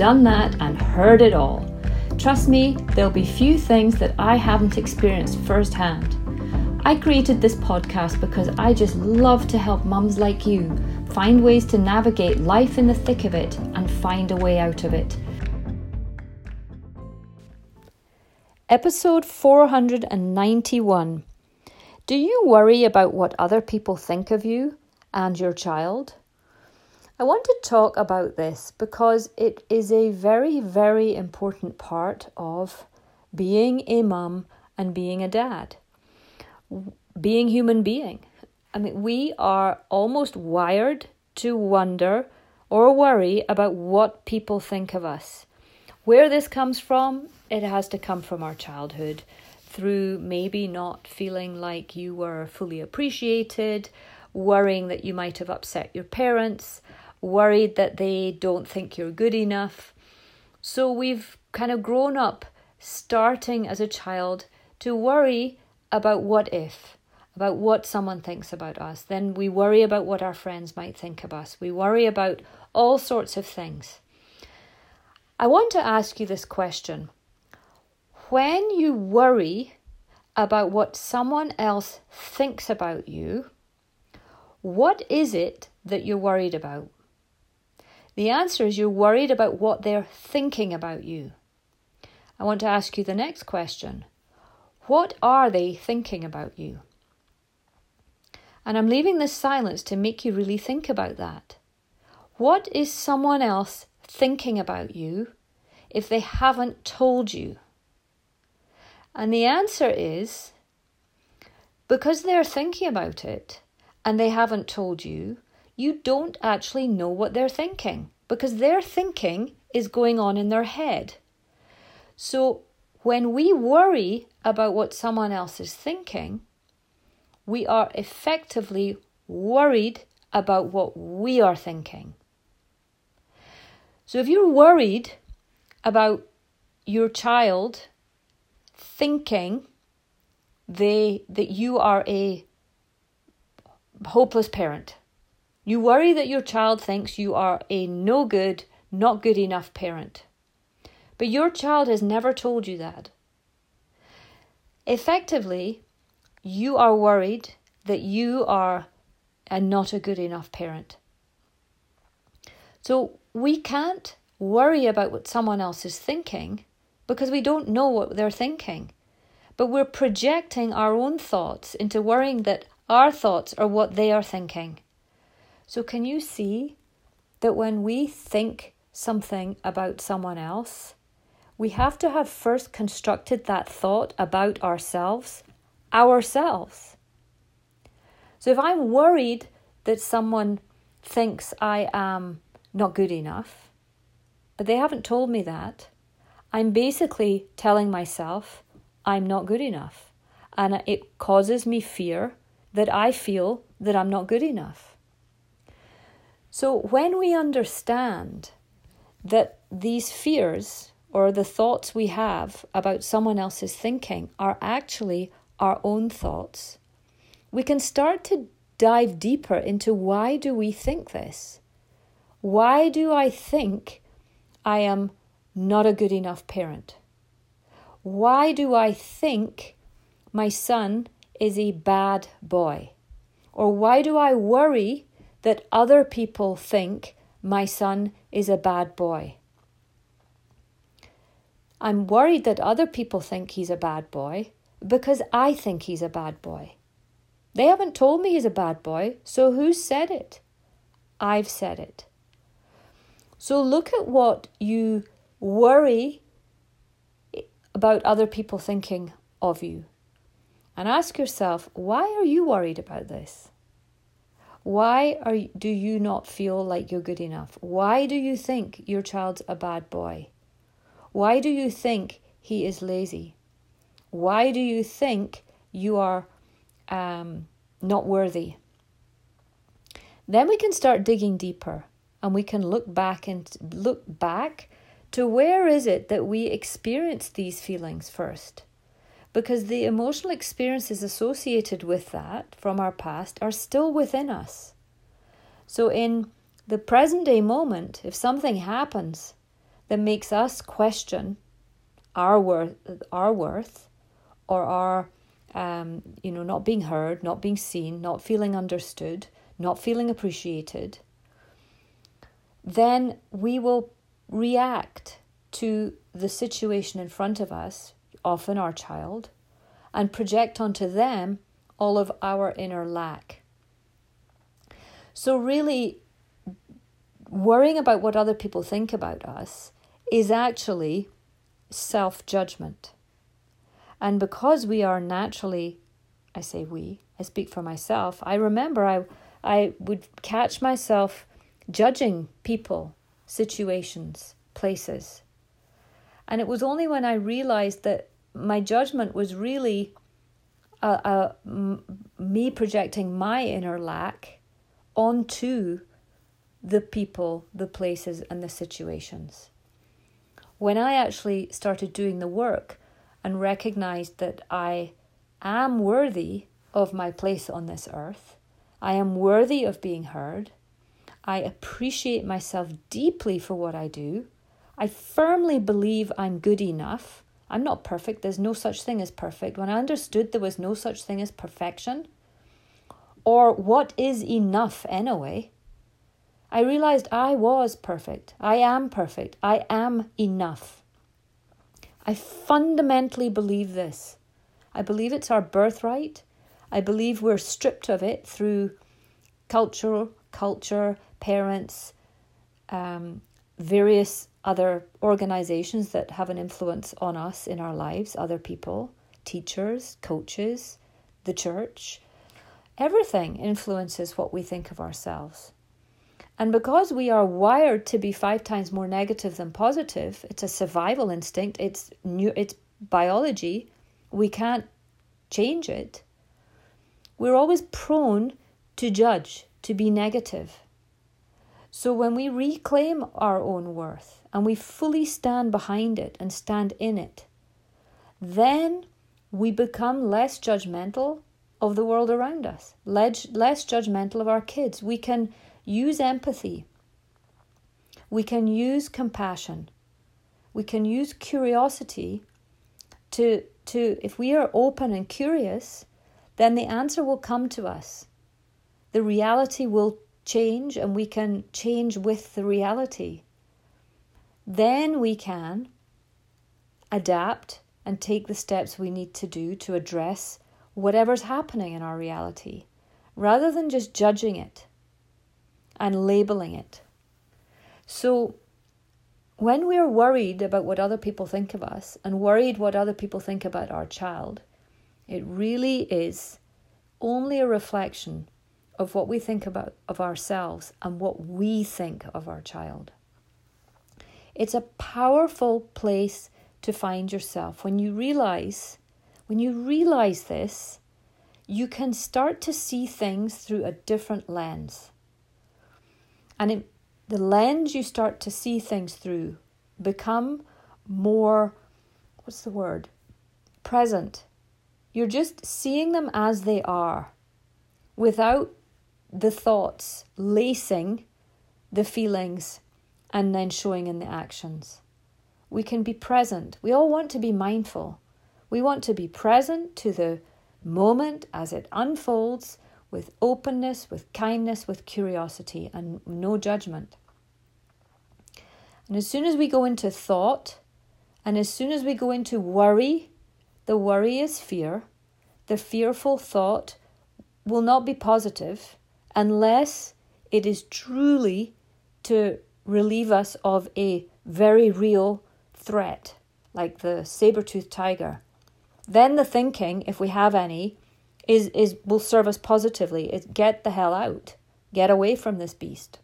done that, and heard it all. Trust me, there'll be few things that I haven't experienced firsthand. I created this podcast because I just love to help mums like you find ways to navigate life in the thick of it and find a way out of it. Episode 491 Do you worry about what other people think of you and your child? I want to talk about this because it is a very, very important part of being a mum and being a dad, being human being. I mean, we are almost wired to wonder or worry about what people think of us. Where this comes from, it has to come from our childhood through maybe not feeling like you were fully appreciated, worrying that you might have upset your parents, worried that they don't think you're good enough. So we've kind of grown up starting as a child to worry about what if, about what someone thinks about us. Then we worry about what our friends might think of us. We worry about all sorts of things. I want to ask you this question. When you worry about what someone else thinks about you, what is it that you're worried about? The answer is you're worried about what they're thinking about you. I want to ask you the next question What are they thinking about you? And I'm leaving this silence to make you really think about that. What is someone else thinking about you if they haven't told you? And the answer is because they're thinking about it and they haven't told you, you don't actually know what they're thinking because their thinking is going on in their head. So when we worry about what someone else is thinking, we are effectively worried about what we are thinking. So if you're worried about your child thinking they that you are a hopeless parent you worry that your child thinks you are a no good, not good enough parent. But your child has never told you that. Effectively, you are worried that you are a not a good enough parent. So we can't worry about what someone else is thinking because we don't know what they're thinking. But we're projecting our own thoughts into worrying that our thoughts are what they are thinking. So, can you see that when we think something about someone else, we have to have first constructed that thought about ourselves, ourselves. So, if I'm worried that someone thinks I am not good enough, but they haven't told me that, I'm basically telling myself I'm not good enough. And it causes me fear that I feel that I'm not good enough. So when we understand that these fears or the thoughts we have about someone else's thinking are actually our own thoughts, we can start to dive deeper into why do we think this? Why do I think I am not a good enough parent? Why do I think my son is a bad boy? Or why do I worry that other people think my son is a bad boy. I'm worried that other people think he's a bad boy because I think he's a bad boy. They haven't told me he's a bad boy, so who said it? I've said it. So look at what you worry about other people thinking of you and ask yourself, why are you worried about this? Why are do you not feel like you're good enough? Why do you think your child's a bad boy? Why do you think he is lazy? Why do you think you are um, not worthy? Then we can start digging deeper and we can look back and look back to where is it that we experience these feelings first? Because the emotional experiences associated with that from our past are still within us. So, in the present day moment, if something happens that makes us question our worth, our worth, or our, um, you know, not being heard, not being seen, not feeling understood, not feeling appreciated, then we will react to the situation in front of us, often our child, and project onto them all of our inner lack. So, really, worrying about what other people think about us is actually self judgment. And because we are naturally, I say we, I speak for myself, I remember I, I would catch myself judging people, situations, places. And it was only when I realized that my judgment was really uh, uh, me projecting my inner lack onto the people, the places, and the situations. When I actually started doing the work and recognized that I am worthy of my place on this earth, I am worthy of being heard, I appreciate myself deeply for what I do. I firmly believe I'm good enough. I'm not perfect. There's no such thing as perfect. When I understood there was no such thing as perfection, or what is enough anyway, I realized I was perfect. I am perfect. I am enough. I fundamentally believe this. I believe it's our birthright. I believe we're stripped of it through cultural culture, parents, um, various other organizations that have an influence on us in our lives, other people, teachers, coaches, the church. Everything influences what we think of ourselves. And because we are wired to be five times more negative than positive, it's a survival instinct, it's new it's biology, we can't change it. We're always prone to judge, to be negative. So when we reclaim our own worth and we fully stand behind it and stand in it, then we become less judgmental of the world around us, less, judgmental of our kids. We can use empathy. We can use compassion. We can use curiosity to, to if we are open and curious, then the answer will come to us. The reality will change and we can change with the reality. Then we can adapt and take the steps we need to do to address whatever's happening in our reality, rather than just judging it and labeling it. So, when we're worried about what other people think of us and worried what other people think about our child, it really is only a reflection of what we think about of ourselves and what we think of our child. It's a powerful place to find yourself. When you realize, when you realize this, you can start to see things through a different lens. And it, the lens you start to see things through become more, what's the word? Present. You're just seeing them as they are without the thoughts lacing the feelings and then showing in the actions. We can be present. We all want to be mindful. We want to be present to the moment as it unfolds with openness, with kindness, with curiosity, and no judgment. And as soon as we go into thought, and as soon as we go into worry, the worry is fear. The fearful thought will not be positive unless it is truly to relieve us of a very real threat, like the saber toothed tiger. Then the thinking, if we have any, is, is will serve us positively. Is get the hell out. Get away from this beast.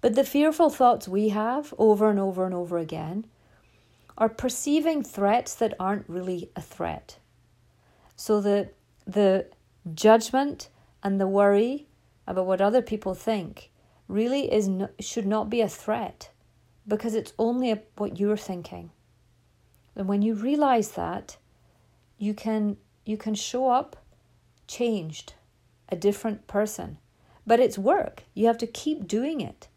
But the fearful thoughts we have over and over and over again are perceiving threats that aren't really a threat. So the the judgment and the worry about what other people think really is no, should not be a threat because it's only a, what you're thinking. And when you realize that, you can you can show up changed, a different person. But it's work. You have to keep doing it.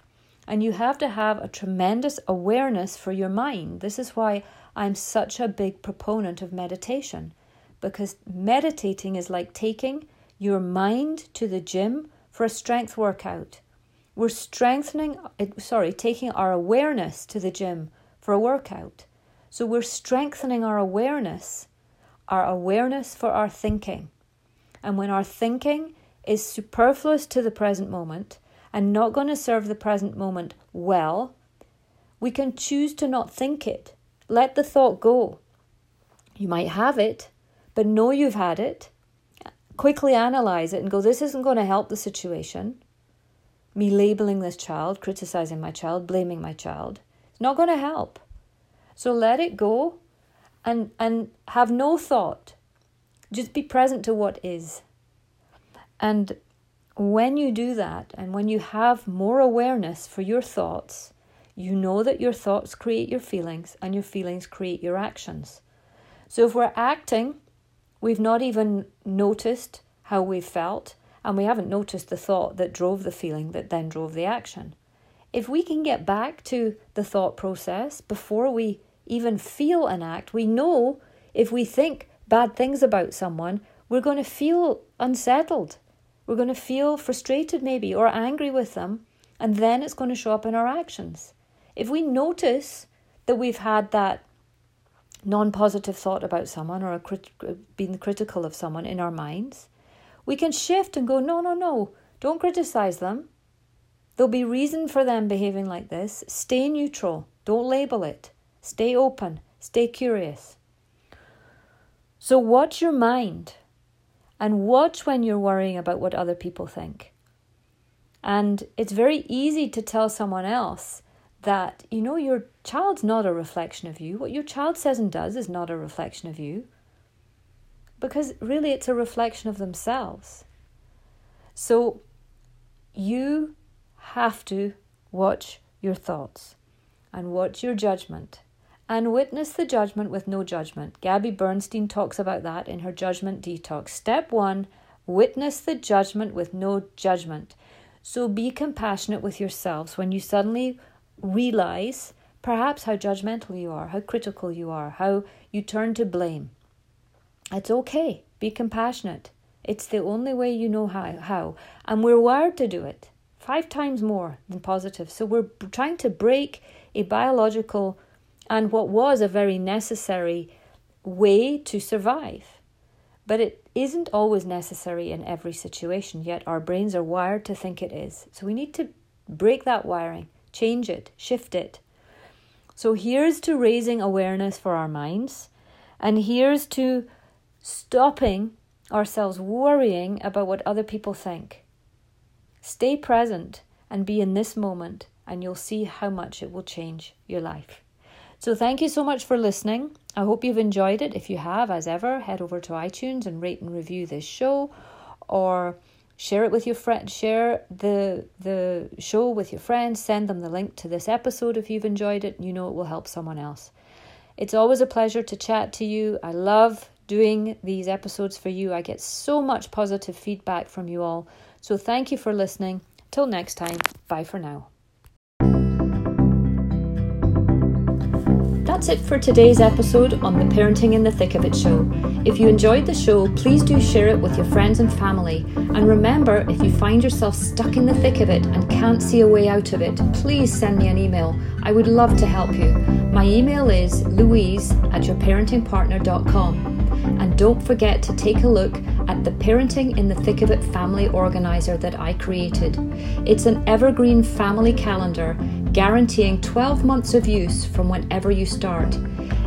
And you have to have a tremendous awareness for your mind. This is why I'm such a big proponent of meditation because meditating is like taking your mind to the gym for a strength workout. We're strengthening, eh, sorry, taking our awareness to the gym for a workout. So we're strengthening our awareness, our awareness for our thinking. And when our thinking is superfluous to the present moment and not going to serve the present moment well, we can choose to not think it. Let the thought go. You might have it, but know you've had it. Quickly analyze it and go, this isn't going to help the situation. Me labeling this child, criticizing my child, blaming my child, it's not going to help. So let it go and, and have no thought. Just be present to what is. And when you do that, and when you have more awareness for your thoughts, you know that your thoughts create your feelings, and your feelings create your actions. So if we're acting, we've not even noticed how we've felt, and we haven't noticed the thought that drove the feeling that then drove the action. If we can get back to the thought process before we even feel an act, we know if we think bad things about someone, we're going to feel unsettled. We're going to feel frustrated, maybe, or angry with them, and then it's going to show up in our actions. If we notice that we've had that non positive thought about someone or crit- uh, being critical of someone in our minds, we can shift and go, no, no, no, don't criticize them. There'll be reason for them behaving like this. Stay neutral, don't label it. Stay open, stay curious. So, watch your mind and watch when you're worrying about what other people think. And it's very easy to tell someone else that, you know, your child's not a reflection of you. What your child says and does is not a reflection of you. Because really, it's a reflection of themselves. So you have to watch your thoughts and watch your judgment and witness the judgment with no judgment. Gabby Bernstein talks about that in her Judgment Detox. Step one witness the judgment with no judgment. So be compassionate with yourselves when you suddenly realize perhaps how judgmental you are, how critical you are, how you turn to blame. It's okay. Be compassionate. It's the only way you know how, how. And we're wired to do it five times more than positive. So we're trying to break a biological and what was a very necessary way to survive. But it isn't always necessary in every situation, yet our brains are wired to think it is. So we need to break that wiring, change it, shift it. So here's to raising awareness for our minds, and here's to stopping ourselves worrying about what other people think. Stay present and be in this moment, and you'll see how much it will change your life. So thank you so much for listening. I hope you've enjoyed it. If you have, as ever, head over to iTunes and rate and review this show or share it with your friends share the the show with your friends send them the link to this episode if you've enjoyed it you know it will help someone else. It's always a pleasure to chat to you. I love doing these episodes for you. I get so much positive feedback from you all. So thank you for listening. Till next time. Bye for now. That's it for today's episode on the Parenting in the Thick of It show. If you enjoyed the show, please do share it with your friends and family. And remember, if you find yourself stuck in the thick of it and can't see a way out of it, please send me an email. I would love to help you. My email is louise at yourparentingpartner.com. And don't forget to take a look at the Parenting in the Thick of It family organizer that I created. It's an evergreen family calendar guaranteeing 12 months of use from whenever you start.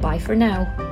Bye for now.